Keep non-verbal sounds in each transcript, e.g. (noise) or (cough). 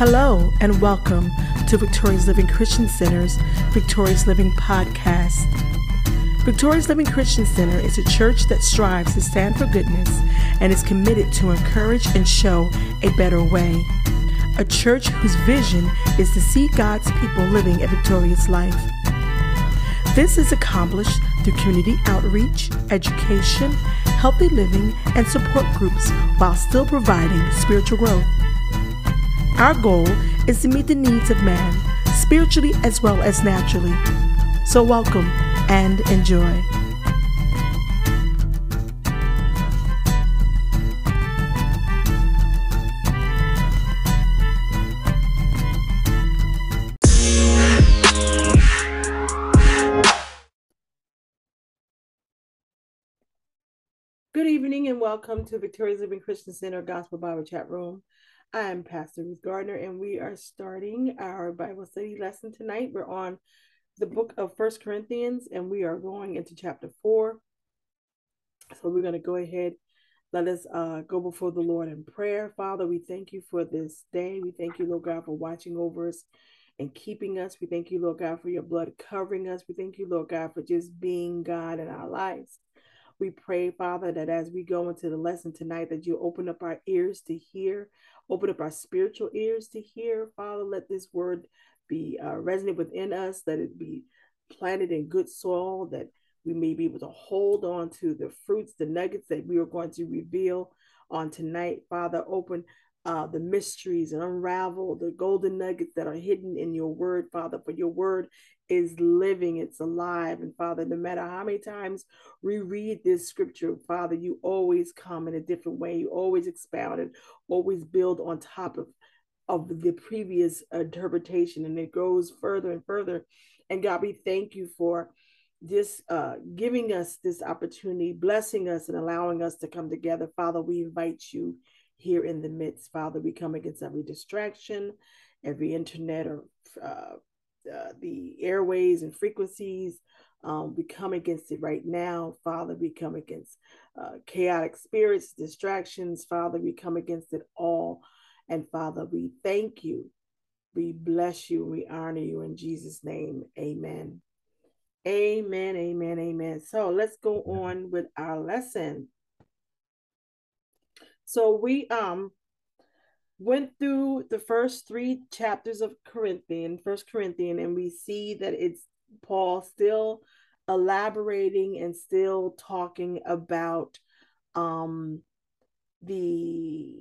Hello, and welcome to Victorious Living Christian Center's Victorious Living Podcast. Victorious Living Christian Center is a church that strives to stand for goodness and is committed to encourage and show a better way. A church whose vision is to see God's people living a victorious life. This is accomplished through community outreach, education, healthy living, and support groups while still providing spiritual growth. Our goal is to meet the needs of man, spiritually as well as naturally. So, welcome and enjoy. Good evening and welcome to Victorious Living Christian Center Gospel Bible Chat Room. I'm Pastor Ruth Gardner, and we are starting our Bible study lesson tonight. We're on the book of First Corinthians, and we are going into chapter four. So we're going to go ahead. Let us uh, go before the Lord in prayer. Father, we thank you for this day. We thank you, Lord God, for watching over us and keeping us. We thank you, Lord God, for your blood covering us. We thank you, Lord God, for just being God in our lives. We pray, Father, that as we go into the lesson tonight, that you open up our ears to hear Open up our spiritual ears to hear. Father, let this word be uh, resonant within us, that it be planted in good soil, that we may be able to hold on to the fruits, the nuggets that we are going to reveal on tonight. Father, open uh, the mysteries and unravel the golden nuggets that are hidden in your word, Father. For your word is living, it's alive. And Father, no matter how many times we read this scripture, Father, you always come in a different way. You always expound and always build on top of, of the previous interpretation. And it goes further and further. And God, we thank you for this uh, giving us this opportunity, blessing us, and allowing us to come together. Father, we invite you here in the midst. Father, we come against every distraction, every internet or uh, uh, the airways and frequencies. Um, we come against it right now, Father. We come against uh, chaotic spirits, distractions, Father. We come against it all. And Father, we thank you. We bless you. We honor you in Jesus' name. Amen. Amen. Amen. Amen. So let's go on with our lesson. So we um went through the first three chapters of Corinthian, First Corinthian, and we see that it's Paul still elaborating and still talking about um, the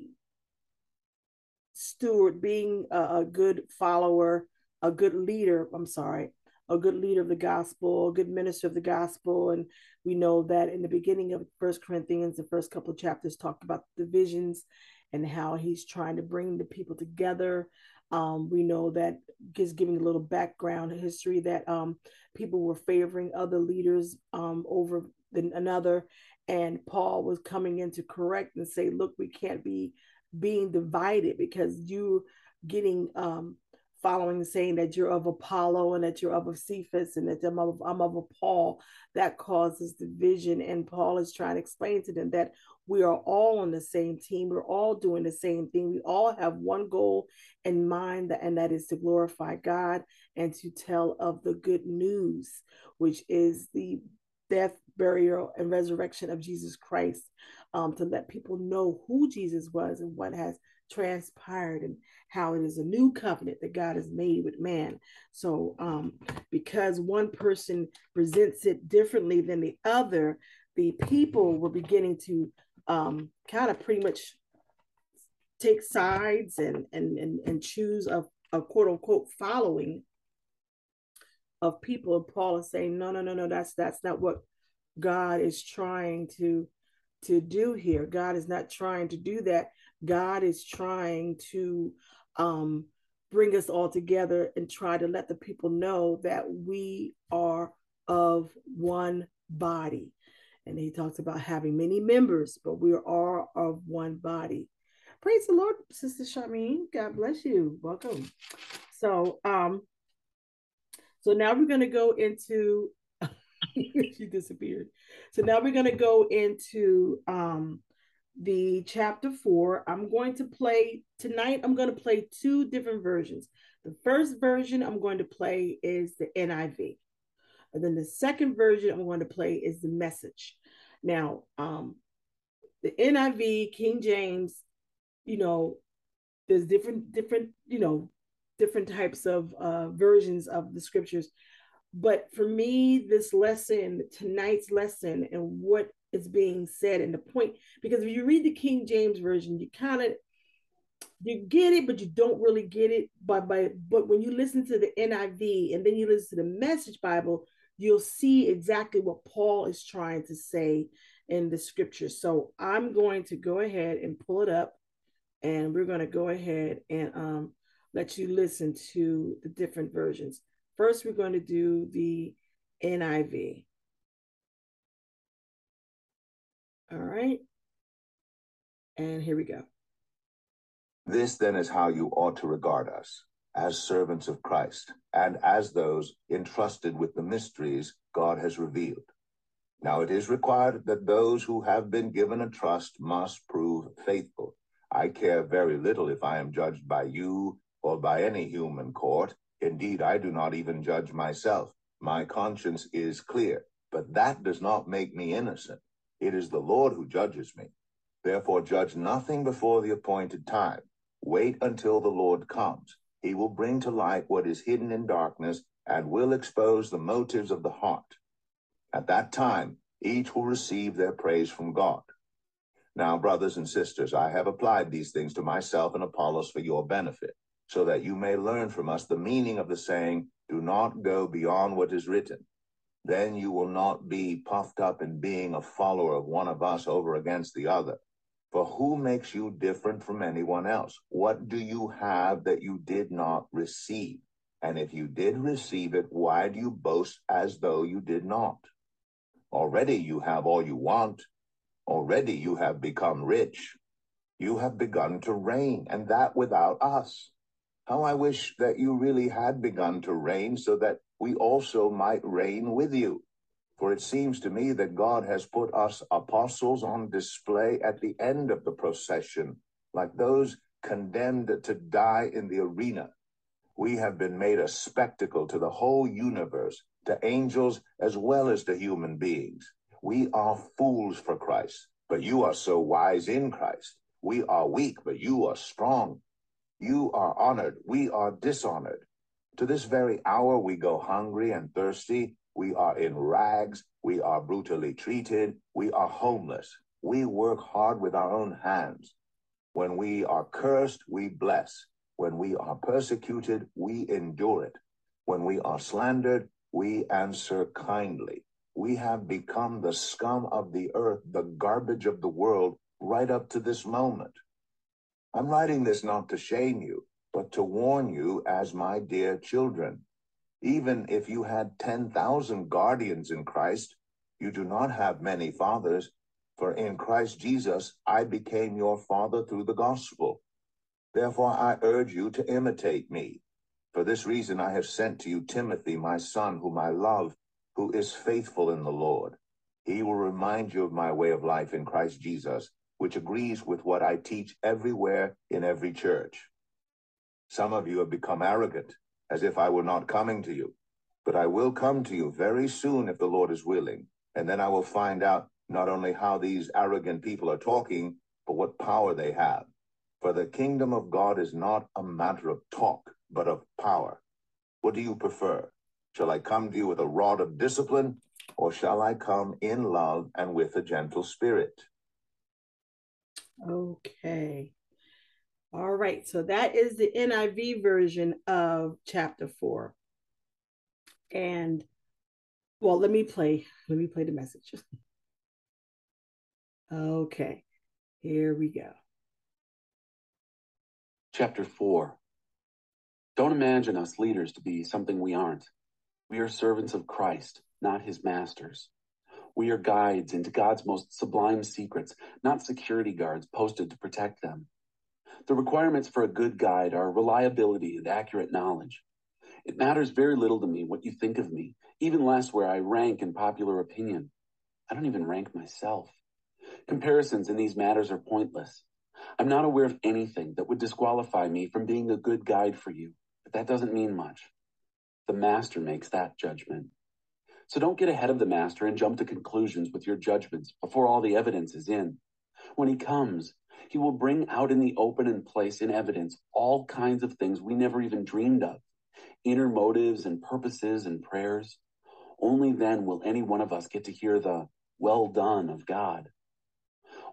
steward being a, a, good follower, a good leader. I'm sorry, a good leader of the gospel, a good minister of the gospel, and we know that in the beginning of First Corinthians, the first couple of chapters talk about divisions and how he's trying to bring the people together. Um, we know that just giving a little background history that um, people were favoring other leaders um, over the, another, and Paul was coming in to correct and say, "Look, we can't be being divided because you getting um, following saying that you're of Apollo and that you're of Cephas and that I'm of, I'm of Paul, that causes division. And Paul is trying to explain to them that we are all on the same team. We're all doing the same thing. We all have one goal in mind, and that is to glorify God and to tell of the good news, which is the death, burial, and resurrection of Jesus Christ, um, to let people know who Jesus was and what has transpired and how it is a new covenant that God has made with man. So, um, because one person presents it differently than the other, the people were beginning to um, kind of pretty much take sides and and and, and choose a, a quote unquote following of people. And Paul is saying, no, no, no, no, that's that's not what God is trying to to do here. God is not trying to do that. God is trying to um, bring us all together and try to let the people know that we are of one body. And he talks about having many members, but we are all of one body. Praise the Lord, Sister Charmaine. God bless you. Welcome. So, um, so now we're going to go into. (laughs) she disappeared. So now we're going to go into um, the chapter four. I'm going to play tonight. I'm going to play two different versions. The first version I'm going to play is the NIV. And then the second version I'm going to play is the message. Now, um, the NIV, King James, you know, there's different, different, you know, different types of uh, versions of the scriptures. But for me, this lesson, tonight's lesson, and what is being said, and the point, because if you read the King James version, you kind of you get it, but you don't really get it. But by but when you listen to the NIV and then you listen to the Message Bible, you'll see exactly what Paul is trying to say in the scripture. So I'm going to go ahead and pull it up, and we're going to go ahead and um, let you listen to the different versions. First, we're going to do the NIV. All right. And here we go. This then is how you ought to regard us as servants of Christ and as those entrusted with the mysteries God has revealed. Now it is required that those who have been given a trust must prove faithful. I care very little if I am judged by you or by any human court. Indeed, I do not even judge myself. My conscience is clear, but that does not make me innocent. It is the Lord who judges me. Therefore, judge nothing before the appointed time. Wait until the Lord comes. He will bring to light what is hidden in darkness and will expose the motives of the heart. At that time, each will receive their praise from God. Now, brothers and sisters, I have applied these things to myself and Apollos for your benefit, so that you may learn from us the meaning of the saying, Do not go beyond what is written. Then you will not be puffed up in being a follower of one of us over against the other. For who makes you different from anyone else? What do you have that you did not receive? And if you did receive it, why do you boast as though you did not? Already you have all you want. Already you have become rich. You have begun to reign, and that without us. How I wish that you really had begun to reign so that we also might reign with you. For it seems to me that God has put us apostles on display at the end of the procession, like those condemned to die in the arena. We have been made a spectacle to the whole universe, to angels as well as to human beings. We are fools for Christ, but you are so wise in Christ. We are weak, but you are strong. You are honored, we are dishonored. To this very hour, we go hungry and thirsty we are in rags. We are brutally treated. We are homeless. We work hard with our own hands. When we are cursed, we bless. When we are persecuted, we endure it. When we are slandered, we answer kindly. We have become the scum of the earth, the garbage of the world, right up to this moment. I'm writing this not to shame you, but to warn you as my dear children. Even if you had 10,000 guardians in Christ, you do not have many fathers, for in Christ Jesus I became your father through the gospel. Therefore I urge you to imitate me. For this reason I have sent to you Timothy, my son, whom I love, who is faithful in the Lord. He will remind you of my way of life in Christ Jesus, which agrees with what I teach everywhere in every church. Some of you have become arrogant as if I were not coming to you. But I will come to you very soon if the Lord is willing, and then I will find out not only how these arrogant people are talking, but what power they have. For the kingdom of God is not a matter of talk, but of power. What do you prefer? Shall I come to you with a rod of discipline, or shall I come in love and with a gentle spirit? Okay. All right, so that is the NIV version of chapter four. And well, let me play, let me play the message. (laughs) okay, here we go. Chapter four. Don't imagine us leaders to be something we aren't. We are servants of Christ, not his masters. We are guides into God's most sublime secrets, not security guards posted to protect them. The requirements for a good guide are reliability and accurate knowledge. It matters very little to me what you think of me, even less where I rank in popular opinion. I don't even rank myself. Comparisons in these matters are pointless. I'm not aware of anything that would disqualify me from being a good guide for you, but that doesn't mean much. The master makes that judgment. So don't get ahead of the master and jump to conclusions with your judgments before all the evidence is in. When he comes, he will bring out in the open and place in evidence all kinds of things we never even dreamed of inner motives and purposes and prayers. Only then will any one of us get to hear the well done of God.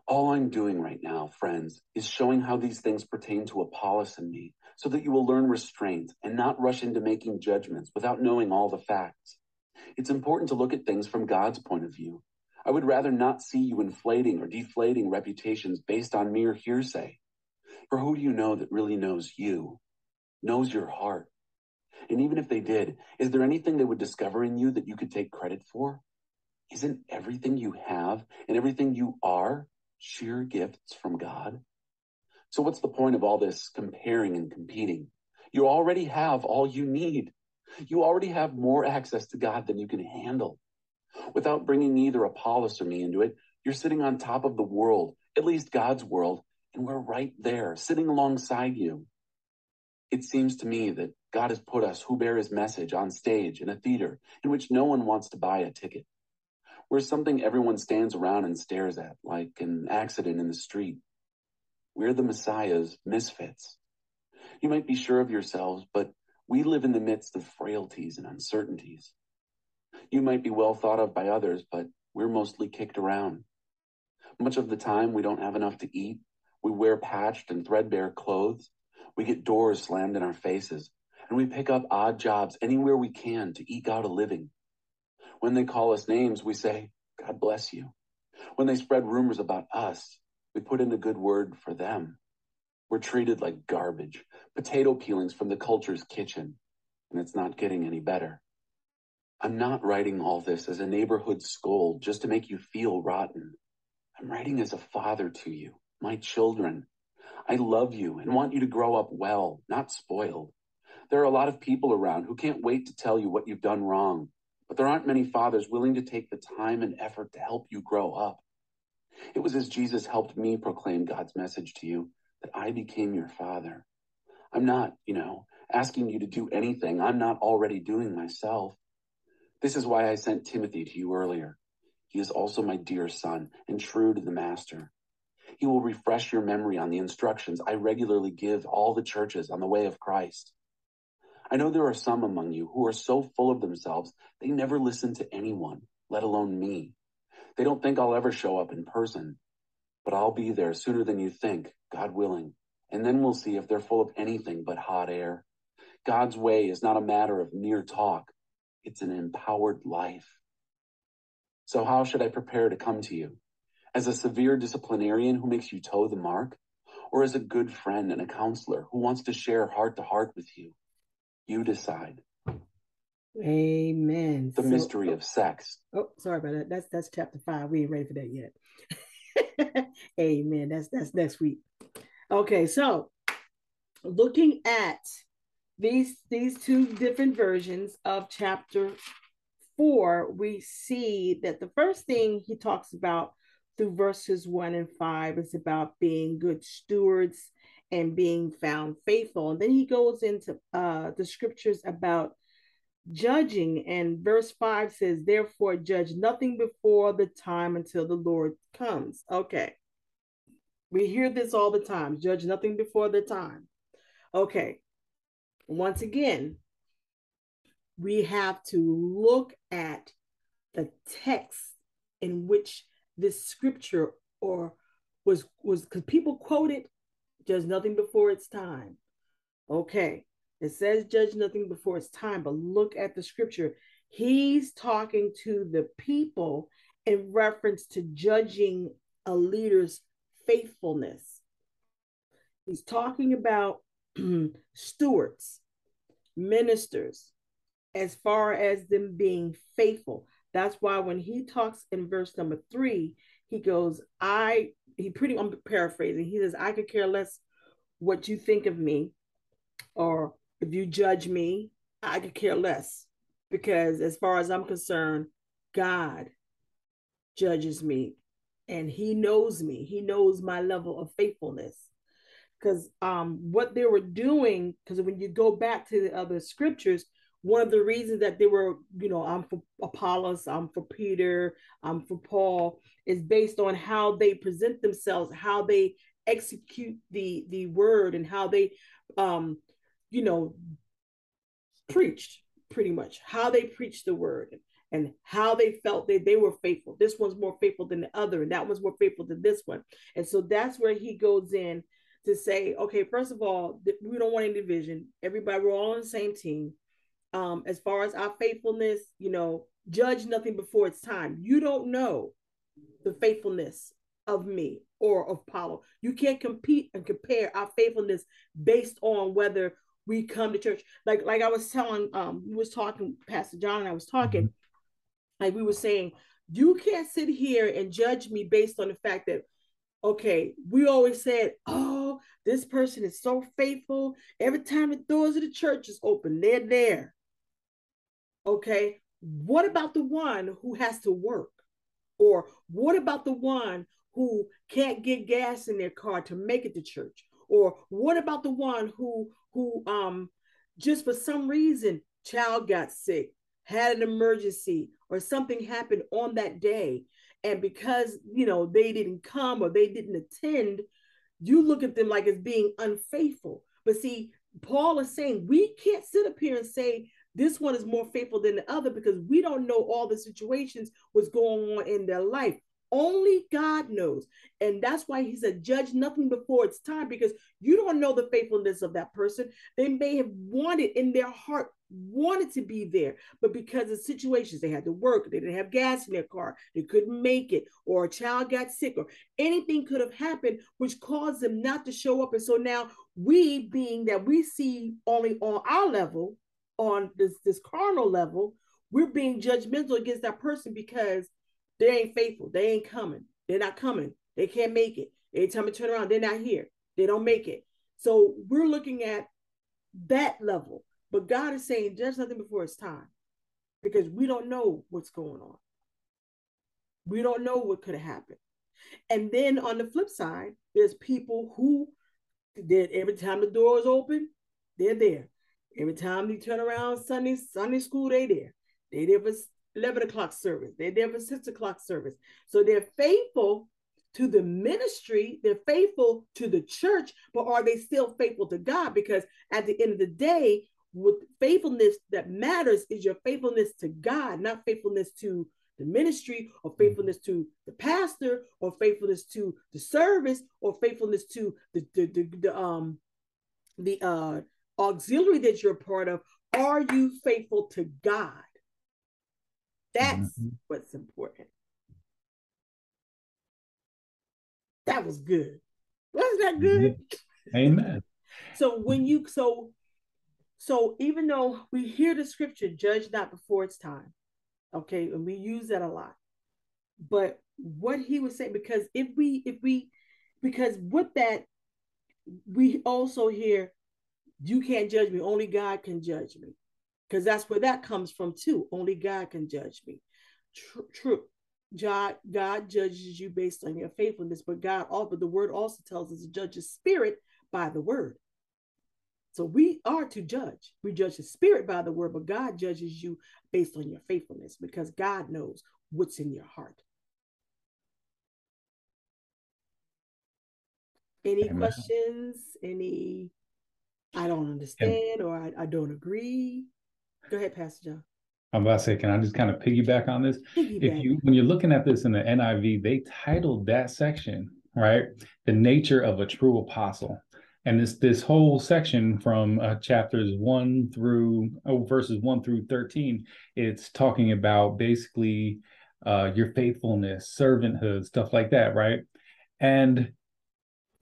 All I'm doing right now, friends, is showing how these things pertain to Apollos and me, so that you will learn restraint and not rush into making judgments without knowing all the facts. It's important to look at things from God's point of view. I would rather not see you inflating or deflating reputations based on mere hearsay. For who do you know that really knows you, knows your heart? And even if they did, is there anything they would discover in you that you could take credit for? Isn't everything you have and everything you are sheer gifts from God? So, what's the point of all this comparing and competing? You already have all you need. You already have more access to God than you can handle. Without bringing either Apollos or me into it, you're sitting on top of the world, at least God's world, and we're right there, sitting alongside you. It seems to me that God has put us who bear his message on stage in a theater in which no one wants to buy a ticket. We're something everyone stands around and stares at, like an accident in the street. We're the Messiah's misfits. You might be sure of yourselves, but we live in the midst of frailties and uncertainties. You might be well thought of by others, but we're mostly kicked around. Much of the time, we don't have enough to eat. We wear patched and threadbare clothes. We get doors slammed in our faces. And we pick up odd jobs anywhere we can to eke out a living. When they call us names, we say, God bless you. When they spread rumors about us, we put in a good word for them. We're treated like garbage, potato peelings from the culture's kitchen, and it's not getting any better. I'm not writing all this as a neighborhood scold just to make you feel rotten. I'm writing as a father to you, my children. I love you and want you to grow up well, not spoiled. There are a lot of people around who can't wait to tell you what you've done wrong, but there aren't many fathers willing to take the time and effort to help you grow up. It was as Jesus helped me proclaim God's message to you that I became your father. I'm not, you know, asking you to do anything I'm not already doing myself. This is why I sent Timothy to you earlier. He is also my dear son and true to the master. He will refresh your memory on the instructions I regularly give all the churches on the way of Christ. I know there are some among you who are so full of themselves they never listen to anyone, let alone me. They don't think I'll ever show up in person, but I'll be there sooner than you think, God willing. And then we'll see if they're full of anything but hot air. God's way is not a matter of mere talk, it's an empowered life. So, how should I prepare to come to you? As a severe disciplinarian who makes you toe the mark? Or as a good friend and a counselor who wants to share heart to heart with you? You decide. Amen. The so, mystery of oh, sex. Oh, sorry about that. That's that's chapter five. We ain't ready for that yet. (laughs) Amen. That's that's next week. Okay, so looking at these these two different versions of chapter four, we see that the first thing he talks about through verses one and five is about being good stewards and being found faithful. And then he goes into uh, the scriptures about judging. And verse five says, Therefore, judge nothing before the time until the Lord comes. Okay. We hear this all the time judge nothing before the time. Okay once again, we have to look at the text in which this scripture or was was because people quote it judge nothing before its time. Okay it says judge nothing before its time but look at the scripture. He's talking to the people in reference to judging a leader's faithfulness. He's talking about (clears throat) stewards, ministers, as far as them being faithful. That's why when he talks in verse number three, he goes, I, he pretty, I'm paraphrasing, he says, I could care less what you think of me, or if you judge me, I could care less. Because as far as I'm concerned, God judges me and he knows me. He knows my level of faithfulness. Because um, what they were doing, because when you go back to the other scriptures, one of the reasons that they were, you know, I'm for Apollos, I'm for Peter, I'm for Paul, is based on how they present themselves, how they execute the the word, and how they, um, you know, preached pretty much how they preached the word and how they felt that they were faithful. This one's more faithful than the other, and that one's more faithful than this one. And so that's where he goes in to say, okay, first of all, we don't want any division. Everybody, we're all on the same team um, as far as our faithfulness, you know, judge nothing before it's time. You don't know the faithfulness of me or of Paulo. You can't compete and compare our faithfulness based on whether we come to church. Like like I was telling, um, we was talking, Pastor John and I was talking, mm-hmm. like we were saying, you can't sit here and judge me based on the fact that okay, we always said, oh, this person is so faithful. Every time the doors of the church is open, they're there. Okay. What about the one who has to work? Or what about the one who can't get gas in their car to make it to church? Or what about the one who who um just for some reason child got sick, had an emergency, or something happened on that day, and because you know they didn't come or they didn't attend, you look at them like it's being unfaithful. But see, Paul is saying we can't sit up here and say this one is more faithful than the other because we don't know all the situations what's going on in their life. Only God knows. And that's why he said, judge nothing before it's time because you don't know the faithfulness of that person. They may have wanted in their heart, wanted to be there, but because of situations, they had to work, they didn't have gas in their car, they couldn't make it, or a child got sick, or anything could have happened which caused them not to show up. And so now we, being that we see only on our level, on this this carnal level, we're being judgmental against that person because they ain't faithful. They ain't coming. They're not coming. They can't make it. Every time we turn around, they're not here. They don't make it. So we're looking at that level. But God is saying, judge nothing before it's time because we don't know what's going on. We don't know what could have happened. And then on the flip side, there's people who did every time the door is open, they're there. Every time you turn around Sunday, Sunday school, they there. They there for 11 o'clock service. They're there for 6 o'clock service. So they're faithful to the ministry, they're faithful to the church, but are they still faithful to God? Because at the end of the day, with faithfulness that matters is your faithfulness to God, not faithfulness to the ministry or faithfulness to the pastor or faithfulness to the service or faithfulness to the the, the, the um the uh auxiliary that you're a part of, are you faithful to God? That's mm-hmm. what's important. That was good. Wasn't that good? Amen. so when you so so even though we hear the scripture, judge not before it's time, okay, and we use that a lot. But what he was saying, because if we if we because with that, we also hear you can't judge me. Only God can judge me. Because that's where that comes from, too. Only God can judge me. True. God, God judges you based on your faithfulness, but God, but the word also tells us to judge the spirit by the word. So we are to judge. We judge the spirit by the word, but God judges you based on your faithfulness because God knows what's in your heart. Any Amen. questions? Any I don't understand or I, I don't agree. Go ahead, Pastor John. I'm about to say, can I just kind of piggyback on this? Piggyback. If you when you're looking at this in the NIV, they titled that section, right? The nature of a true apostle. And this this whole section from uh, chapters one through oh, verses one through thirteen, it's talking about basically uh, your faithfulness, servanthood, stuff like that, right? And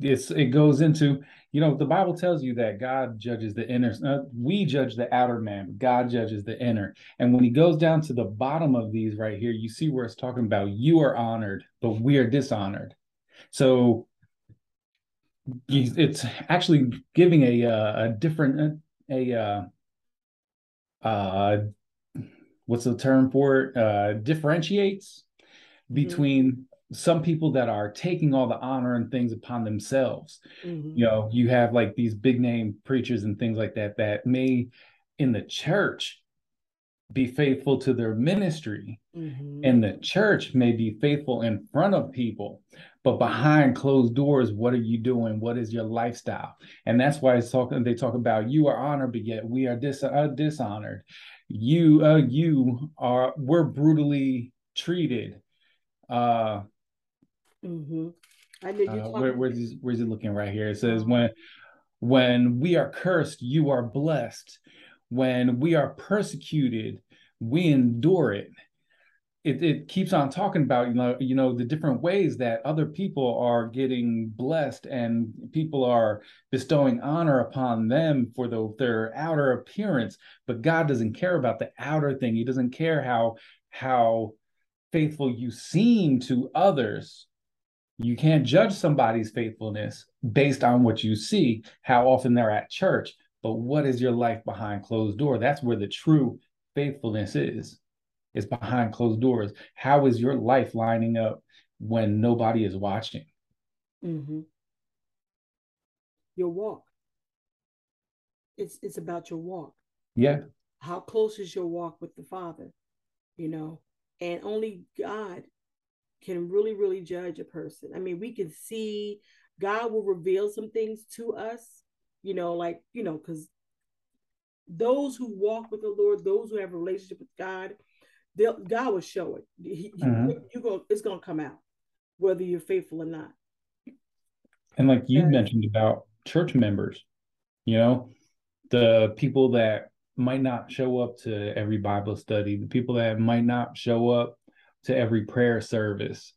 it's it goes into you know the bible tells you that god judges the inner uh, we judge the outer man god judges the inner and when he goes down to the bottom of these right here you see where it's talking about you are honored but we are dishonored so it's actually giving a a different a uh uh what's the term for it uh differentiates mm-hmm. between some people that are taking all the honor and things upon themselves. Mm-hmm. You know, you have like these big name preachers and things like that that may in the church be faithful to their ministry mm-hmm. and the church may be faithful in front of people but behind closed doors what are you doing what is your lifestyle and that's why it's talking they talk about you are honored but yet we are dis- uh, dishonored you uh you are we're brutally treated uh mm-hmm. I know uh, where, where's, he, where's he looking right here it says uh-huh. when when we are cursed you are blessed when we are persecuted, we endure it. It, it keeps on talking about you know you know the different ways that other people are getting blessed and people are bestowing honor upon them for the, their outer appearance but god doesn't care about the outer thing he doesn't care how how faithful you seem to others you can't judge somebody's faithfulness based on what you see how often they're at church but what is your life behind closed door? That's where the true faithfulness is. It's behind closed doors. How is your life lining up when nobody is watching? Mm-hmm. Your walk. It's it's about your walk. Yeah. How close is your walk with the Father? You know, and only God can really, really judge a person. I mean, we can see God will reveal some things to us you know, like, you know, because those who walk with the Lord, those who have a relationship with God, God will show it. He, mm-hmm. you, you go, it's going to come out, whether you're faithful or not. And like you mentioned about church members, you know, the people that might not show up to every Bible study, the people that might not show up to every prayer service,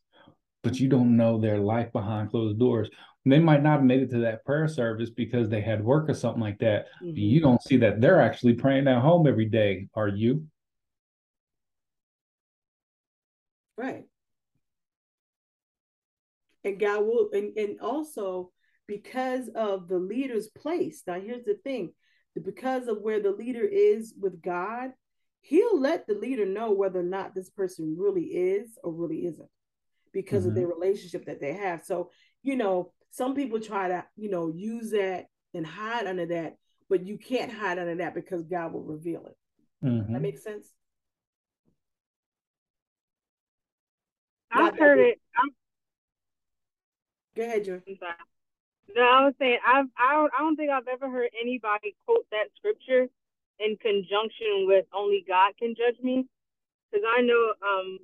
but you don't know their life behind closed doors they might not have made it to that prayer service because they had work or something like that. Mm-hmm. You don't see that they're actually praying at home every day, are you? Right. And God will, and, and also because of the leader's place. Now, here's the thing because of where the leader is with God, he'll let the leader know whether or not this person really is or really isn't because mm-hmm. of their relationship that they have. So, you know, some people try to, you know, use that and hide under that, but you can't hide under that because God will reveal it. Mm-hmm. That makes sense. I've Not heard it. I'm... Go ahead, Joy. No, I was saying I've I don't, I don't think I've ever heard anybody quote that scripture in conjunction with only God can judge me, because I know um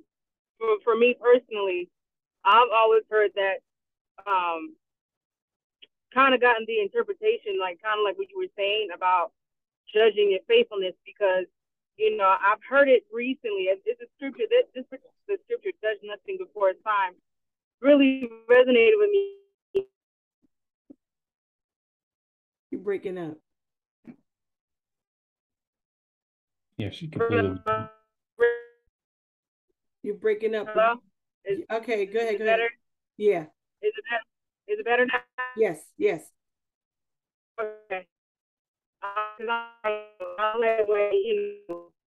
for for me personally, I've always heard that um kind of gotten the interpretation, like kind of like what you were saying about judging your faithfulness, because you know I've heard it recently. It's a scripture. This, this the scripture, "Judge nothing before its time," really resonated with me. You're breaking up. Yeah, she can. You're breaking up. Hello? Is, okay, go ahead. Go ahead. Better? Yeah. Is it better? Is it better now? Yes, yes. Okay.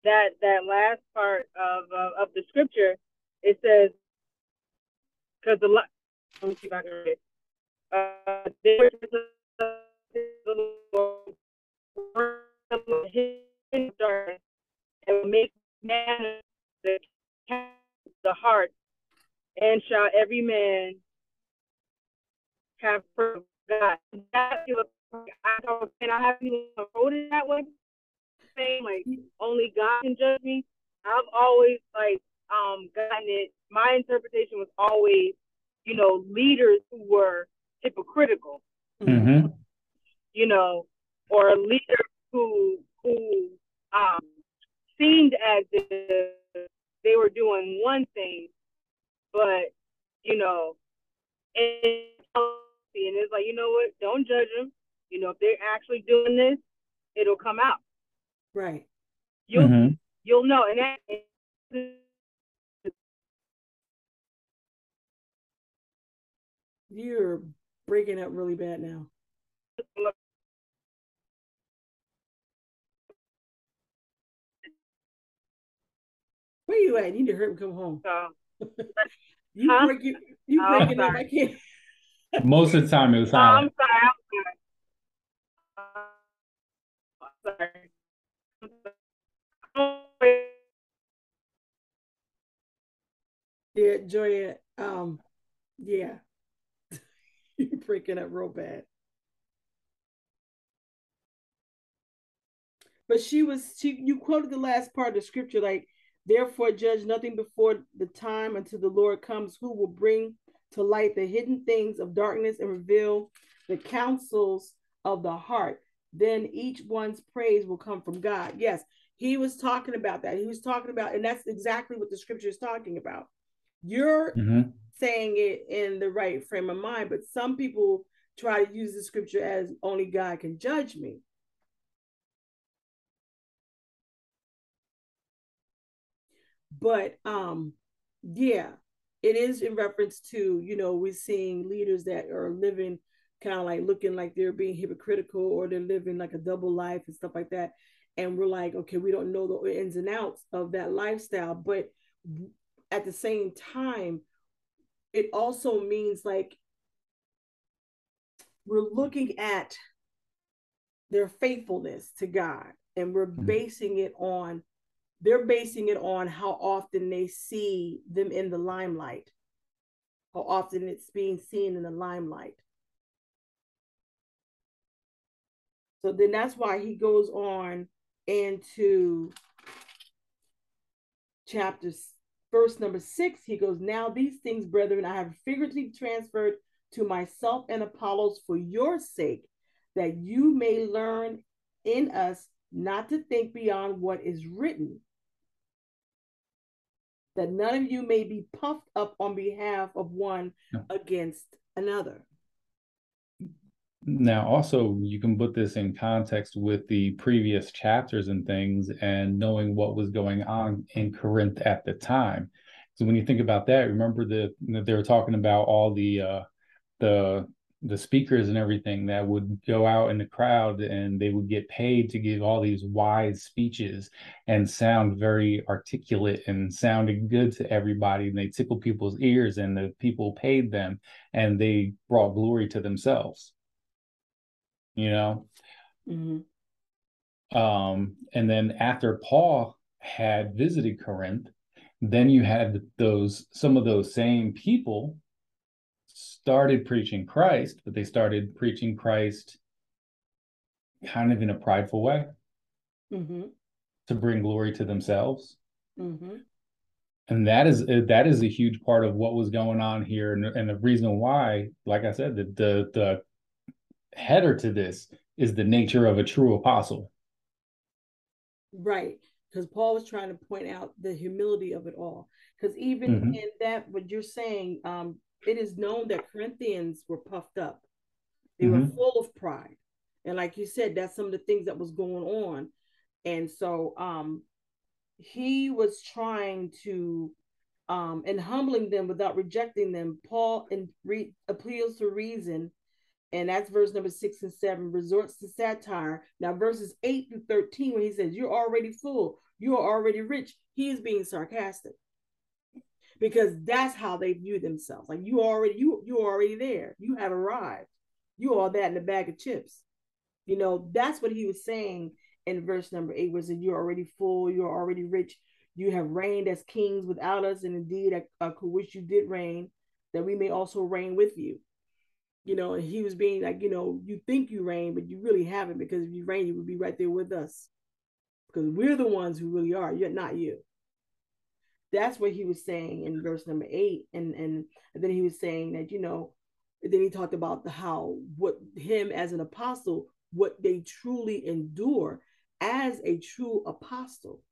that that last part of uh, of the scripture, it says, because the let me see if I can read it. Uh, there and make man the the heart, and shall every man have forgot. That I don't, and I haven't even wrote it that way. Saying like only God can judge me. I've always like um gotten it. My interpretation was always, you know, leaders who were hypocritical. Mm-hmm. You know, or a leader who who um seemed as if they were doing one thing, but you know, and and it's like, you know what? Don't judge them. You know, if they're actually doing this, it'll come out. Right. You'll mm-hmm. you'll know, and that. You're breaking up really bad now. Where you at? You need to hurry and come home. You huh? break it. You oh, break it up. I can't. Most of the time, it was silent. Oh, I'm sorry. I'm sorry. Yeah, Joya. Um, yeah, (laughs) you're breaking up real bad. But she was she you quoted the last part of the scripture like therefore judge nothing before the time until the Lord comes who will bring to light the hidden things of darkness and reveal the counsels of the heart. Then each one's praise will come from God. Yes, he was talking about that. He was talking about, and that's exactly what the scripture is talking about. You're mm-hmm. saying it in the right frame of mind, but some people try to use the scripture as only God can judge me. But um, yeah, it is in reference to, you know, we're seeing leaders that are living kind of like looking like they're being hypocritical or they're living like a double life and stuff like that. And we're like, okay, we don't know the ins and outs of that lifestyle. But at the same time, it also means like we're looking at their faithfulness to God and we're mm-hmm. basing it on they're basing it on how often they see them in the limelight, how often it's being seen in the limelight. So then that's why he goes on into chapter verse number six. He goes, Now these things, brethren, I have figuratively transferred to myself and Apollos for your sake, that you may learn in us not to think beyond what is written, that none of you may be puffed up on behalf of one against another. Now, also, you can put this in context with the previous chapters and things and knowing what was going on in Corinth at the time. So when you think about that, remember that they were talking about all the uh, the the speakers and everything that would go out in the crowd and they would get paid to give all these wise speeches and sound very articulate and sounded good to everybody and they tickle people's ears and the people paid them and they brought glory to themselves you know mm-hmm. um and then after paul had visited corinth then you had those some of those same people started preaching Christ, but they started preaching Christ kind of in a prideful way mm-hmm. to bring glory to themselves. Mm-hmm. And that is that is a huge part of what was going on here, and, and the reason why, like I said, the, the the header to this is the nature of a true apostle. Right, because Paul was trying to point out the humility of it all. Because even mm-hmm. in that, what you're saying, um, it is known that Corinthians were puffed up. They mm-hmm. were full of pride. And like you said, that's some of the things that was going on. And so um he was trying to um and humbling them without rejecting them. Paul and re- appeals to reason, and that's verse number six and seven, resorts to satire. Now, verses eight through 13, when he says, You're already full, you are already rich, he is being sarcastic because that's how they view themselves. Like you already you you already there. You have arrived. You are that in a bag of chips. You know, that's what he was saying in verse number eight, was that you're already full, you're already rich, you have reigned as kings without us, and indeed I, I could wish you did reign, that we may also reign with you. You know, and he was being like, you know, you think you reign, but you really haven't, because if you reign, you would be right there with us. Because we're the ones who really are, yet not you that's what he was saying in verse number eight. And and then he was saying that you know then he talked about the how what him as an apostle what they truly endure as a true apostle.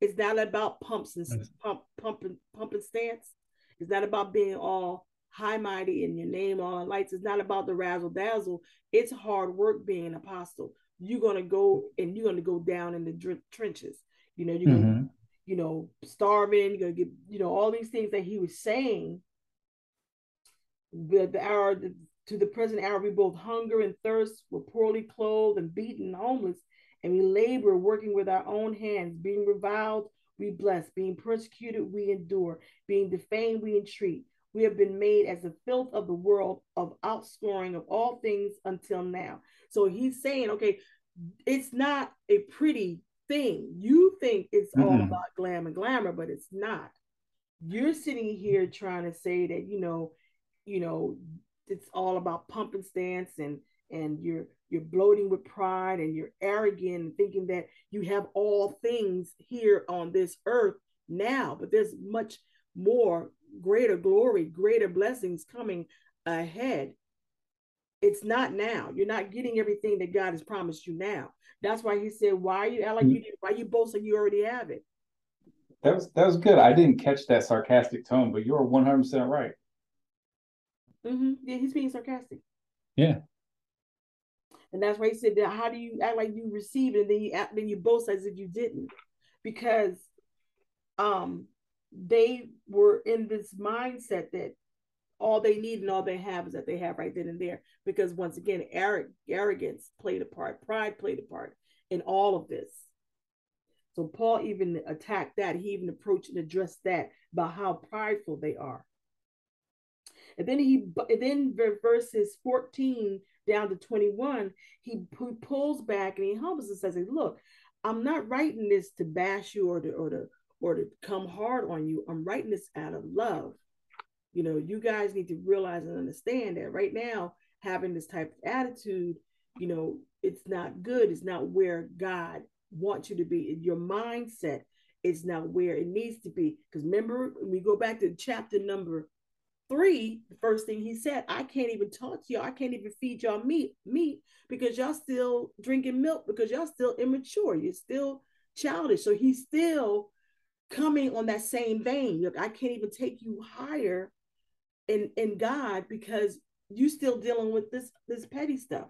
It's not about pumps and pump pump and pump and stance. It's not about being all high mighty in your name all lights. It's not about the razzle dazzle. It's hard work being an apostle. You're going to go and you're going to go down in the dr- trenches. You know you're mm-hmm. going to you know, starving, you're gonna get, you know, all these things that he was saying. The, the hour to the present hour, we both hunger and thirst, we're poorly clothed and beaten and homeless, and we labor working with our own hands, being reviled, we bless, being persecuted, we endure, being defamed, we entreat. We have been made as the filth of the world of offscouring of all things until now. So he's saying, okay, it's not a pretty thing. You think it's mm-hmm. all about glam and glamour, but it's not. You're sitting here trying to say that, you know, you know, it's all about pump and stance and and you're you're bloating with pride and you're arrogant and thinking that you have all things here on this earth now, but there's much more greater glory, greater blessings coming ahead. It's not now. You're not getting everything that God has promised you now. That's why he said, "Why are you act like you? Did, why you boast like you already have it?" That was that was good. I didn't catch that sarcastic tone, but you're 100 percent right. Mm-hmm. Yeah, he's being sarcastic. Yeah. And that's why he said that. How do you act like you received it, and then you act, then you boast as if you didn't? Because um they were in this mindset that all they need and all they have is that they have right then and there. Because once again, arrogance played a part, pride played a part in all of this. So Paul even attacked that. He even approached and addressed that about how prideful they are. And then he, and then verses 14 down to 21, he, pulls back and he humbles and says, "Look, I'm not writing this to bash you or to or to or to come hard on you. I'm writing this out of love. You know, you guys need to realize and understand that right now, having this type of attitude, you know, it's not good. It's not where God wants you to be. Your mindset is not where it needs to be. Because remember, we go back to chapter number three, the first thing he said, I can't even talk to y'all. I can't even feed y'all meat, meat because y'all still drinking milk because y'all still immature. You're still childish. So he's still coming on that same vein. Look, I can't even take you higher in in God because you still dealing with this this petty stuff.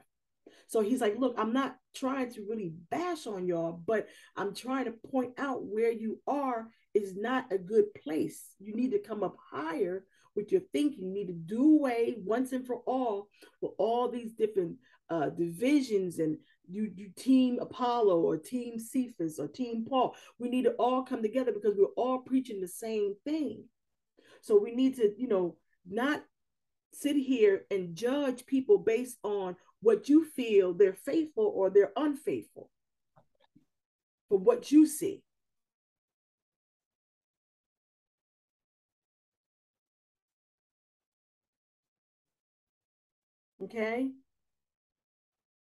So he's like, look, I'm not trying to really bash on y'all, but I'm trying to point out where you are is not a good place. You need to come up higher with your thinking. You need to do away once and for all with all these different uh, divisions and you you team Apollo or team Cephas or team Paul. We need to all come together because we're all preaching the same thing. So we need to, you know, not sit here and judge people based on what you feel they're faithful or they're unfaithful. For what you see. Okay.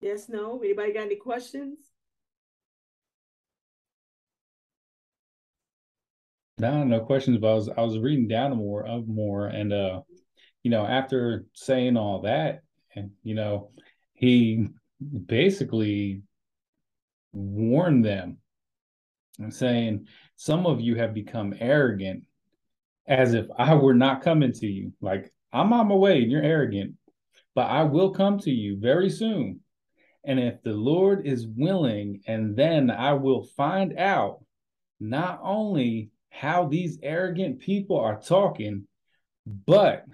Yes, no. Anybody got any questions? No, no questions. But I was I was reading down more of more, and uh, you know, after saying all that, and you know, he basically warned them and saying, "Some of you have become arrogant, as if I were not coming to you. Like I'm on my way, and you're arrogant, but I will come to you very soon." And if the Lord is willing, and then I will find out not only how these arrogant people are talking, but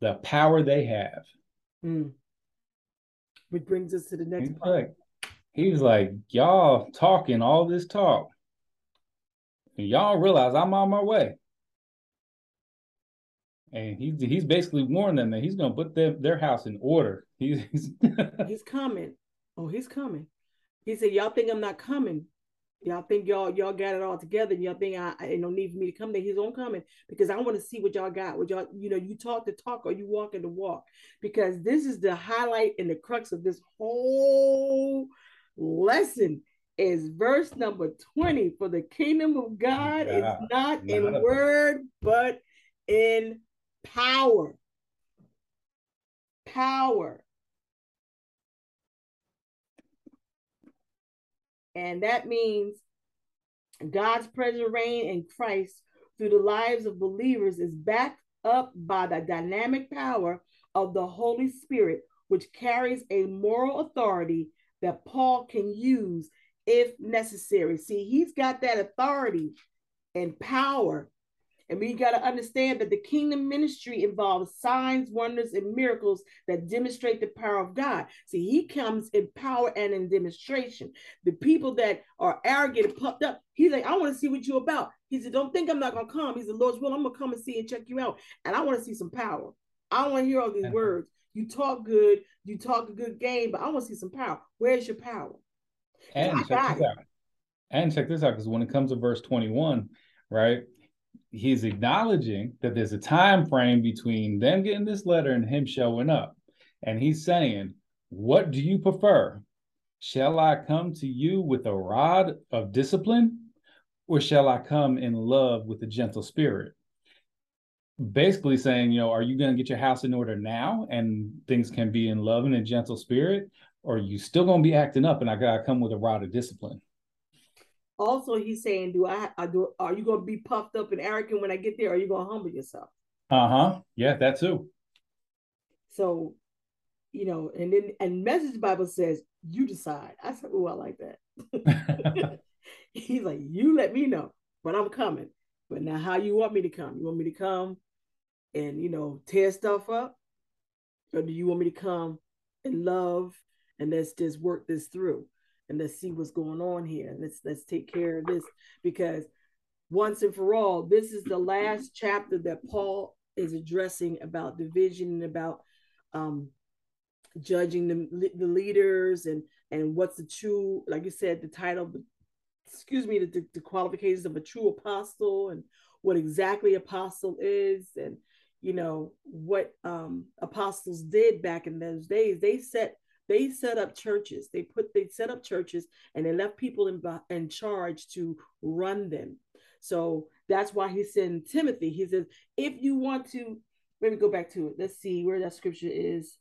the power they have. Mm. Which brings us to the next He's part. Like, he was like, Y'all talking all this talk. And y'all realize I'm on my way. And he's he's basically warned them that he's gonna put their, their house in order. (laughs) He's he's, he's coming. Oh, he's coming. He said, Y'all think I'm not coming. Y'all think y'all y'all got it all together. And y'all think I, I no need for me to come there. He's on coming because I want to see what y'all got. What y'all, you know, you talk the talk or you walk in the walk. Because this is the highlight and the crux of this whole lesson is verse number 20 for the kingdom of God yeah. is not, not in word but in power. Power. And that means God's present reign in Christ through the lives of believers is backed up by the dynamic power of the Holy Spirit, which carries a moral authority that Paul can use if necessary. See, he's got that authority and power, And we got to understand that the kingdom ministry involves signs, wonders, and miracles that demonstrate the power of God. See, he comes in power and in demonstration. The people that are arrogant and puffed up, he's like, I want to see what you're about. He said, Don't think I'm not gonna come. He said, Lord's will, I'm gonna come and see and check you out. And I want to see some power. I want to hear all these mm-hmm. words. You talk good, you talk a good game, but I want to see some power. Where's your power? And check this out. And check this out, because when it comes to verse 21, right? He's acknowledging that there's a time frame between them getting this letter and him showing up. And he's saying, What do you prefer? Shall I come to you with a rod of discipline, or shall I come in love with a gentle spirit? Basically saying, you know, are you going to get your house in order now and things can be in love and a gentle spirit, or are you still going to be acting up and I got to come with a rod of discipline? Also, he's saying, "Do I, I do? Are you going to be puffed up and arrogant when I get there? Or are you going to humble yourself?" Uh huh. Yeah, that too. So, you know, and then and Message Bible says, "You decide." I said, "Oh, I like that." (laughs) (laughs) he's like, "You let me know, but I'm coming." But now, how you want me to come? You want me to come and you know tear stuff up, or do you want me to come and love and let's just work this through? And let's see what's going on here. Let's let's take care of this because once and for all, this is the last chapter that Paul is addressing about division and about um, judging the, the leaders and and what's the true, like you said, the title, excuse me, the, the qualifications of a true apostle and what exactly apostle is and you know what um apostles did back in those days they set they set up churches. They put they set up churches and they left people in in charge to run them. So that's why he sent Timothy. He says, if you want to, let me go back to it. Let's see where that scripture is.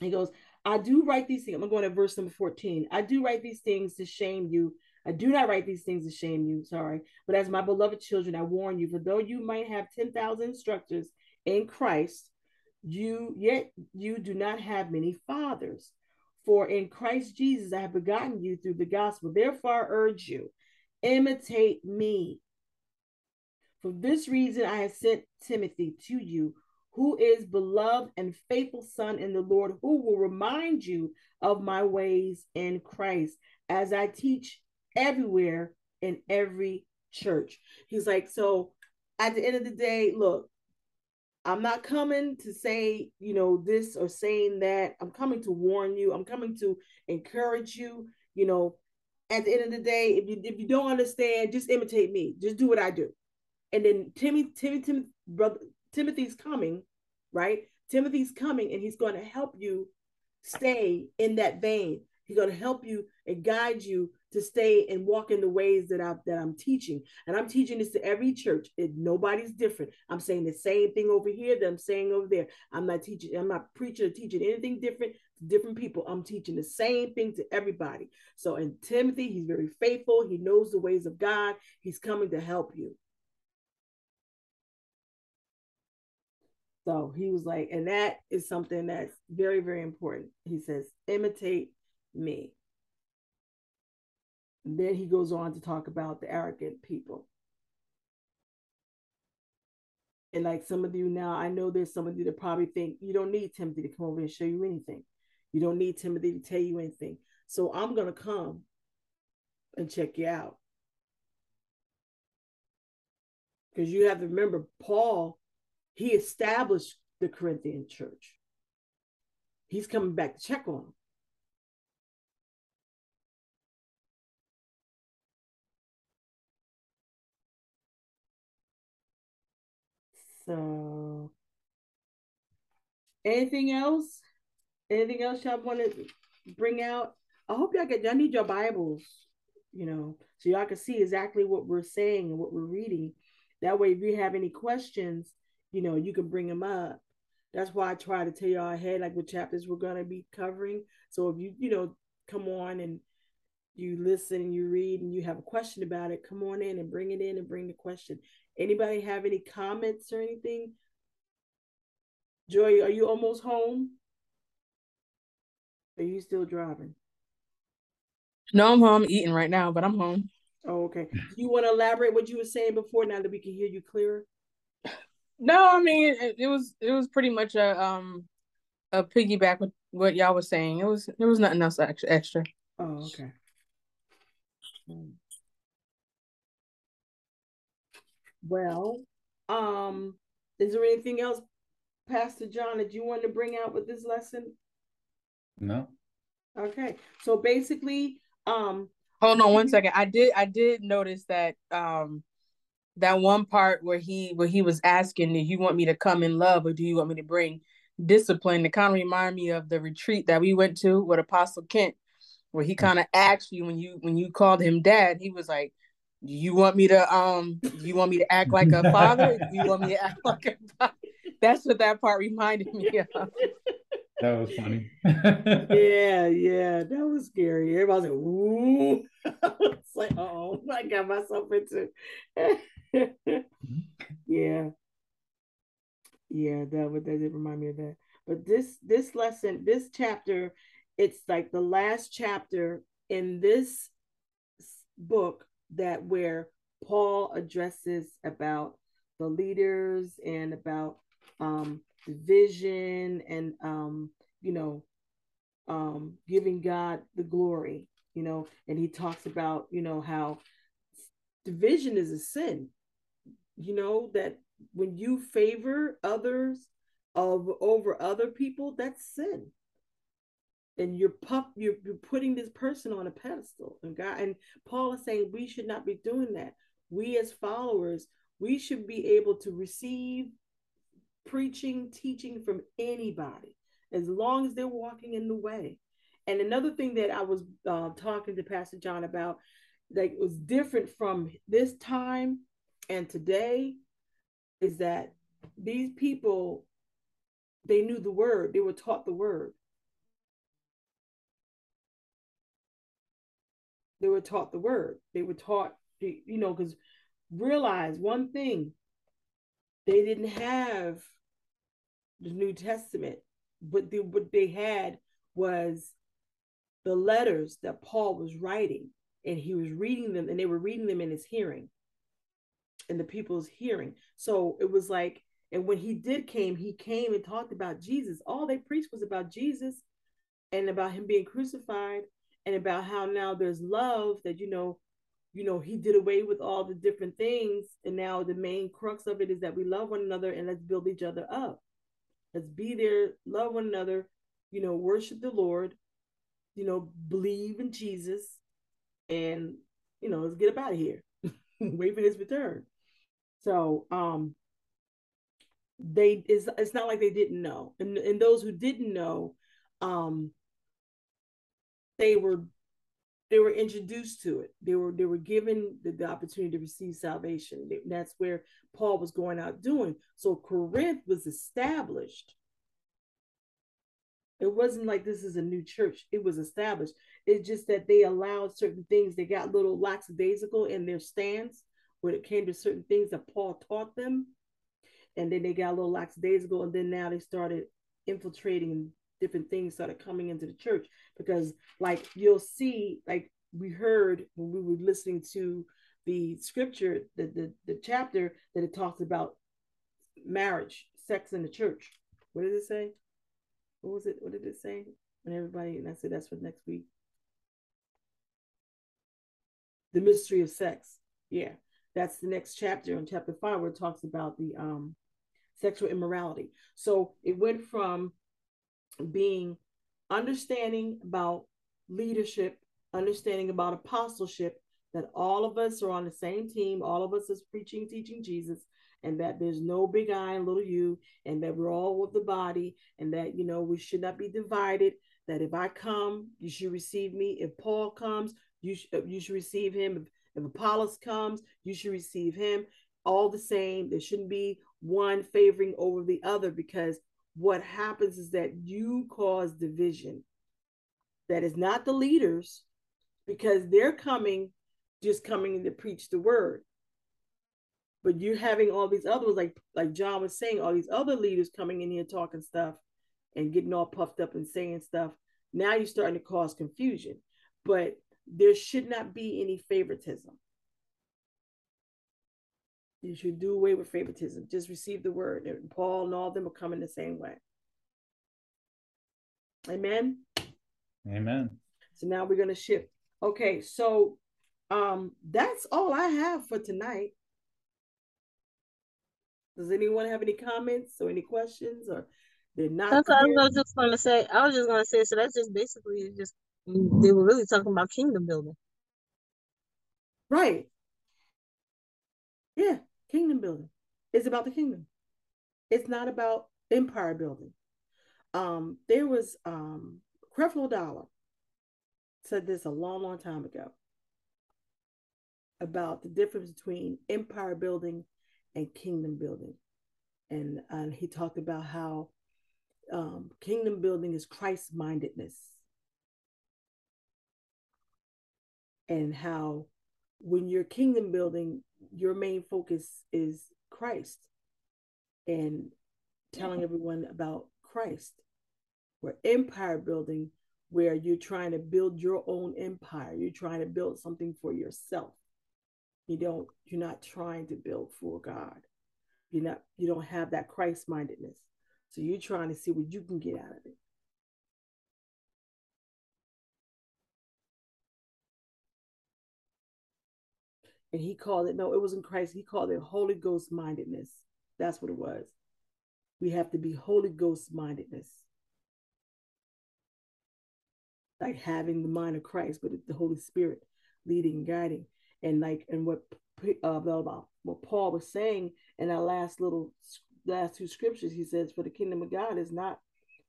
He goes, I do write these things. I'm going to verse number 14. I do write these things to shame you. I do not write these things to shame you, sorry. But as my beloved children, I warn you, for though you might have 10,000 instructors in Christ, you yet you do not have many fathers. For in Christ Jesus I have begotten you through the gospel. Therefore I urge you, imitate me. For this reason I have sent Timothy to you, who is beloved and faithful son in the Lord, who will remind you of my ways in Christ, as I teach everywhere in every church. He's like, so at the end of the day, look, I'm not coming to say, you know, this or saying that. I'm coming to warn you. I'm coming to encourage you. You know, at the end of the day, if you if you don't understand, just imitate me. Just do what I do. And then Timmy, Timmy, Timmy, brother Timothy's coming, right? Timothy's coming, and he's going to help you stay in that vein. He's going to help you and guide you to stay and walk in the ways that I that I'm teaching. And I'm teaching this to every church. It, nobody's different. I'm saying the same thing over here that I'm saying over there. I'm not teaching, I'm not preaching or teaching anything different to different people. I'm teaching the same thing to everybody. So in Timothy, he's very faithful. He knows the ways of God. He's coming to help you. So he was like, and that is something that's very, very important. He says, imitate me. Then he goes on to talk about the arrogant people. And like some of you now, I know there's some of you that probably think you don't need Timothy to come over and show you anything. You don't need Timothy to tell you anything. So I'm going to come and check you out. Because you have to remember, Paul, he established the Corinthian church. He's coming back to check on them. So, anything else? Anything else y'all want to bring out? I hope y'all get. I need your Bibles, you know, so y'all can see exactly what we're saying and what we're reading. That way, if you have any questions, you know, you can bring them up. That's why I try to tell y'all ahead, like what chapters we're gonna be covering. So if you, you know, come on and you listen and you read and you have a question about it, come on in and bring it in and bring the question. Anybody have any comments or anything? Joy, are you almost home? Are you still driving? No, I'm home eating right now, but I'm home. Oh, okay. Do you want to elaborate what you were saying before now that we can hear you clearer? No, I mean it, it was it was pretty much a um a piggyback with what y'all was saying. It was there was nothing else extra. extra. Oh, okay. Well, um, is there anything else, Pastor John, that you want to bring out with this lesson? No. Okay. So basically, um hold on one second. I did I did notice that um that one part where he where he was asking, do you want me to come in love or do you want me to bring discipline? It kind of remind me of the retreat that we went to with Apostle Kent, where he kind of asked you when you when you called him dad, he was like, Do you want me to um you want me to act like a father? you want me to act like a father? (laughs) That's what that part reminded me of. That was funny. yeah, (laughs) yeah, that was scary. Everybody's like, ooh. (laughs) it's like, oh, I got myself into. yeah. Yeah, that would that did remind me of that. But this this lesson, this chapter, it's like the last chapter in this book that where Paul addresses about the leaders and about um division and um you know um giving god the glory you know and he talks about you know how division is a sin you know that when you favor others of over other people that's sin and you're pup you're, you're putting this person on a pedestal and god and paul is saying we should not be doing that we as followers we should be able to receive preaching, teaching from anybody, as long as they're walking in the way. And another thing that I was uh, talking to Pastor John about that was different from this time and today is that these people they knew the word they were taught the word they were taught the word they were taught you know because realize one thing they didn't have the New Testament, but what they had was the letters that Paul was writing, and he was reading them, and they were reading them in his hearing, in the people's hearing. So it was like, and when he did came, he came and talked about Jesus. All they preached was about Jesus and about him being crucified and about how now there's love that you know you know he did away with all the different things and now the main crux of it is that we love one another and let's build each other up Let's be there, love one another, you know, worship the Lord, you know, believe in Jesus, and you know, let's get up out of here. (laughs) Wait for his return. So um they it's, it's not like they didn't know. And and those who didn't know, um they were they were introduced to it. They were they were given the, the opportunity to receive salvation. That's where Paul was going out doing. So Corinth was established. It wasn't like this is a new church. It was established. It's just that they allowed certain things. They got little lackadaisical in their stance when it came to certain things that Paul taught them. And then they got a little lackadaisical. And then now they started infiltrating different things started coming into the church because like you'll see like we heard when we were listening to the scripture the, the the chapter that it talks about marriage sex in the church. What did it say? What was it? What did it say? And everybody and i said that's for next week. The mystery of sex. Yeah that's the next chapter in chapter five where it talks about the um sexual immorality. So it went from being understanding about leadership, understanding about apostleship, that all of us are on the same team, all of us is preaching, teaching Jesus, and that there's no big I and little you, and that we're all of the body, and that you know we should not be divided. That if I come, you should receive me. If Paul comes, you sh- uh, you should receive him. If, if Apollos comes, you should receive him. All the same. There shouldn't be one favoring over the other because what happens is that you cause division. That is not the leaders, because they're coming, just coming to preach the word. But you're having all these other ones, like like John was saying, all these other leaders coming in here talking stuff and getting all puffed up and saying stuff. Now you're starting to cause confusion. But there should not be any favoritism. You should do away with favoritism. Just receive the word. And Paul and all of them are coming the same way. Amen. Amen. So now we're gonna shift. Okay, so um that's all I have for tonight. Does anyone have any comments or any questions or they're not? That's what I was just gonna say. I was just gonna say, so that's just basically just they were really talking about kingdom building. Right. Yeah, kingdom building. It's about the kingdom. It's not about empire building. Um, there was um Creflo Dollar said this a long, long time ago about the difference between empire building and kingdom building. And, and he talked about how um, kingdom building is Christ mindedness. And how when you're kingdom building, your main focus is Christ and telling everyone about Christ. Where empire building, where you're trying to build your own empire, you're trying to build something for yourself. You don't, you're not trying to build for God. You're not, you don't have that Christ mindedness. So you're trying to see what you can get out of it. And he called it, no, it wasn't Christ. He called it Holy Ghost mindedness. That's what it was. We have to be Holy Ghost mindedness. Like having the mind of Christ, but the Holy Spirit leading and guiding. And like, and what uh, what Paul was saying in our last little last two scriptures, he says, For the kingdom of God is not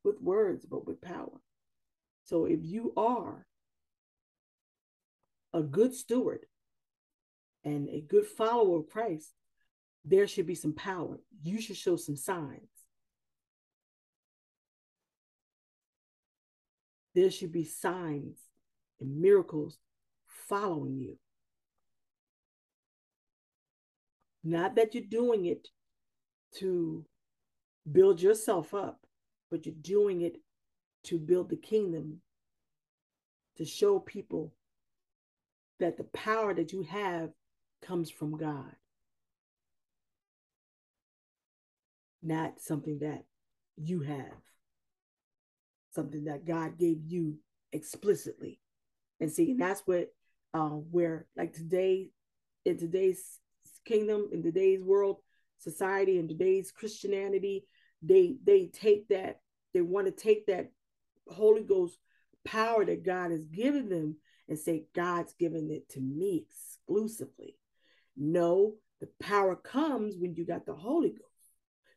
with words, but with power. So if you are a good steward and a good follower of Christ, there should be some power. You should show some signs. There should be signs and miracles following you. Not that you're doing it to build yourself up, but you're doing it to build the kingdom, to show people that the power that you have comes from God, not something that you have, something that God gave you explicitly. And see, and that's what uh, where like today in today's kingdom, in today's world, society, in today's Christianity, they they take that, they want to take that Holy Ghost power that God has given them and say, God's given it to me exclusively. No, the power comes when you got the Holy Ghost.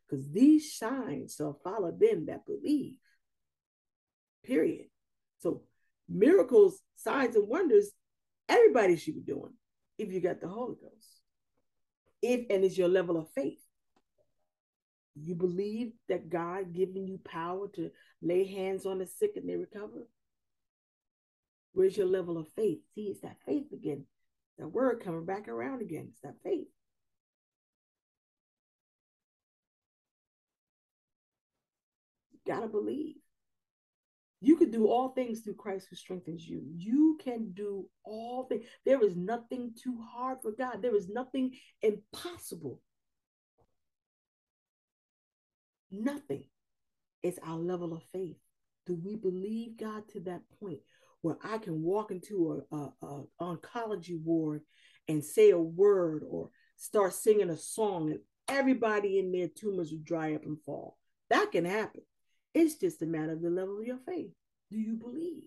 Because these signs shall follow them that believe. Period. So miracles, signs, and wonders, everybody should be doing if you got the Holy Ghost if and it's your level of faith. You believe that God giving you power to lay hands on the sick and they recover? Where's your level of faith? See, it's that faith again. That word coming back around again. It's that faith. You gotta believe. You can do all things through Christ who strengthens you. You can do all things. There is nothing too hard for God. There is nothing impossible. Nothing. It's our level of faith. Do we believe God to that point where I can walk into a, a, a oncology ward and say a word or start singing a song and everybody in their tumors will dry up and fall? That can happen. It's just a matter of the level of your faith. Do you believe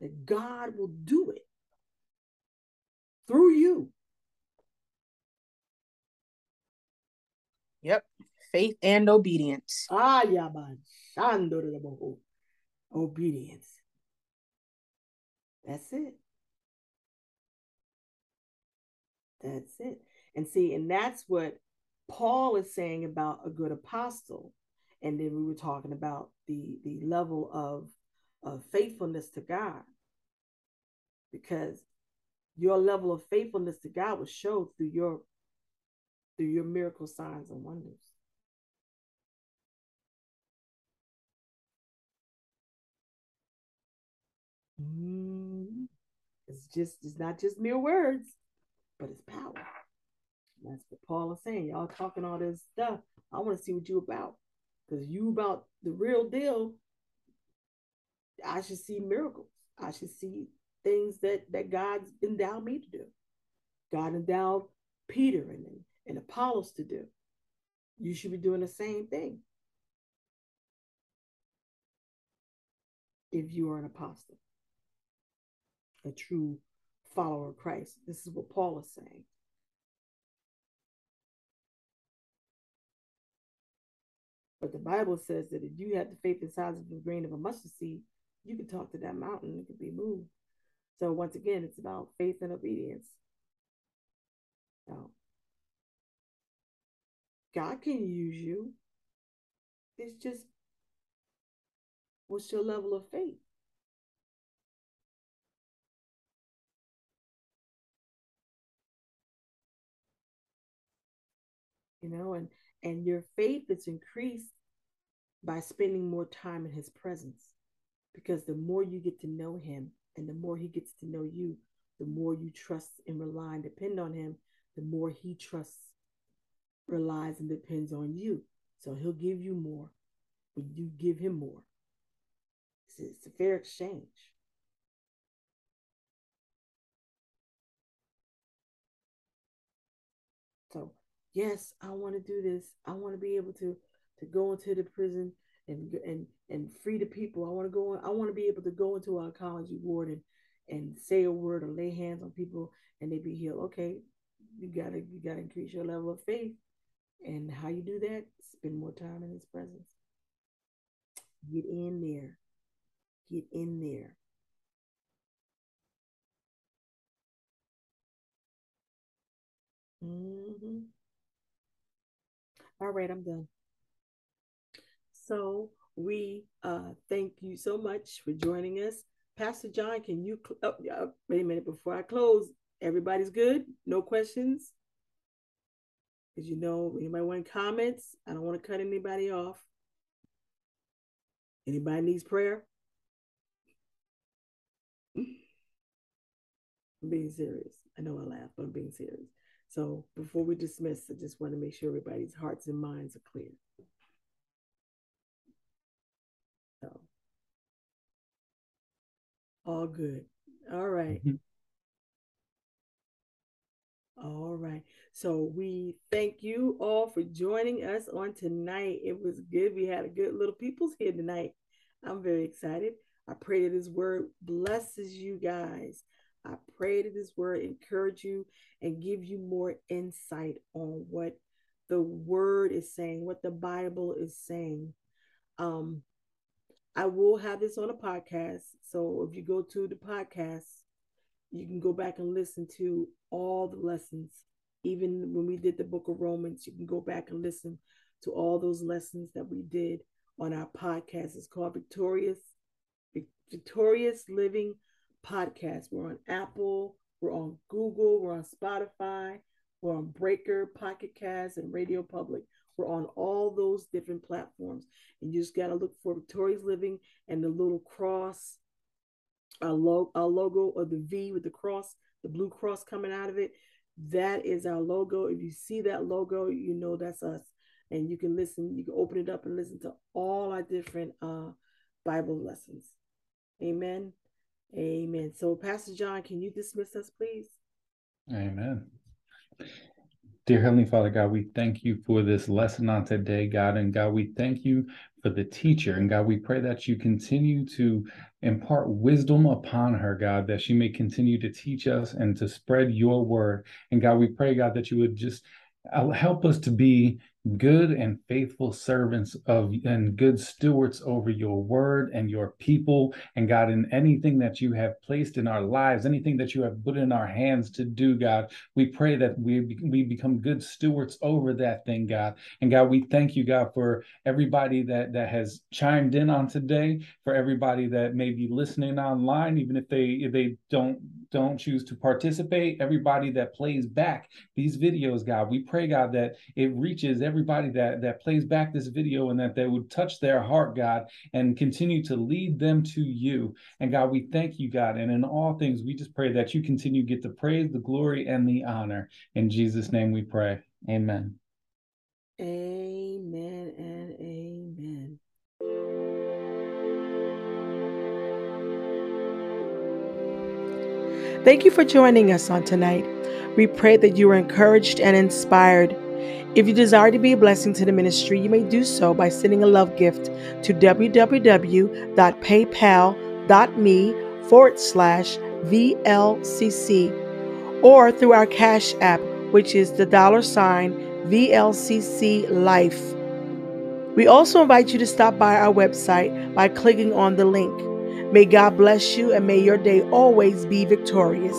that God will do it through you? Yep. Faith and obedience. Ah, yeah, Obedience. That's it. That's it. And see, and that's what Paul is saying about a good apostle and then we were talking about the the level of of faithfulness to God because your level of faithfulness to God was showed through your through your miracle signs and wonders. Mm, it's just it's not just mere words, but it's power. That's what Paul is saying. Y'all talking all this stuff. I want to see what you about. Because you about the real deal. I should see miracles. I should see things that that God's endowed me to do. God endowed Peter and, and Apollos to do. You should be doing the same thing. If you are an apostle, a true follower of Christ. This is what Paul is saying. But the Bible says that if you have the faith the size of a grain of a mustard seed, you can talk to that mountain, it can be moved. So once again, it's about faith and obedience. So God can use you. It's just what's your level of faith? You know, and and your faith is increased by spending more time in his presence. Because the more you get to know him and the more he gets to know you, the more you trust and rely and depend on him, the more he trusts, relies, and depends on you. So he'll give you more when you give him more. It's, it's a fair exchange. Yes, I want to do this. I want to be able to to go into the prison and and and free the people. I want to go. I want to be able to go into our oncology ward and and say a word or lay hands on people and they be healed. Okay, you gotta you gotta increase your level of faith, and how you do that? Spend more time in His presence. Get in there. Get in there. Mm-hmm. All right, I'm done. So we uh, thank you so much for joining us. Pastor John, can you, cl- oh, uh, wait a minute, before I close, everybody's good? No questions? Because you know, anybody want comments? I don't want to cut anybody off. Anybody needs prayer? I'm being serious. I know I laugh, but I'm being serious. So before we dismiss, I just want to make sure everybody's hearts and minds are clear. So, all good. All right. Mhm. All right. So we thank you all for joining us on tonight. It was good. We had a good little peoples here tonight. I'm very excited. I pray that this word blesses you guys. I pray that this word encourage you and give you more insight on what the word is saying, what the Bible is saying. Um, I will have this on a podcast. So if you go to the podcast, you can go back and listen to all the lessons. Even when we did the book of Romans, you can go back and listen to all those lessons that we did on our podcast. It's called Victorious Victorious Living Podcast. We're on Apple, we're on Google, we're on Spotify, we're on Breaker, Pocket Cast, and Radio Public. We're on all those different platforms. And you just got to look for Victorious Living and the little cross, a, lo- a logo of the V with the cross, the blue cross coming out of it. That is our logo. If you see that logo, you know that's us. And you can listen, you can open it up and listen to all our different uh, Bible lessons. Amen. Amen. So, Pastor John, can you dismiss us, please? Amen. Dear Heavenly Father, God, we thank you for this lesson on today, God. And God, we thank you for the teacher. And God, we pray that you continue to impart wisdom upon her, God, that she may continue to teach us and to spread your word. And God, we pray, God, that you would just uh, help us to be good and faithful servants of and good stewards over your word and your people. And god in anything that you have placed in our lives anything that you have put in our hands to do god we pray that we we become good stewards over that thing god. And god we thank you god for everybody that that has chimed in on today for everybody that may be listening online even if they if they don't don't choose to participate everybody that plays back these videos god. We pray god that it reaches every everybody that that plays back this video and that they would touch their heart, God, and continue to lead them to you. And God, we thank you, God. And in all things, we just pray that you continue to get the praise, the glory, and the honor. In Jesus' name we pray. Amen. Amen and amen. Thank you for joining us on tonight. We pray that you are encouraged and inspired. If you desire to be a blessing to the ministry, you may do so by sending a love gift to www.paypal.me forward slash VLCC or through our Cash App, which is the dollar sign VLCC Life. We also invite you to stop by our website by clicking on the link. May God bless you and may your day always be victorious.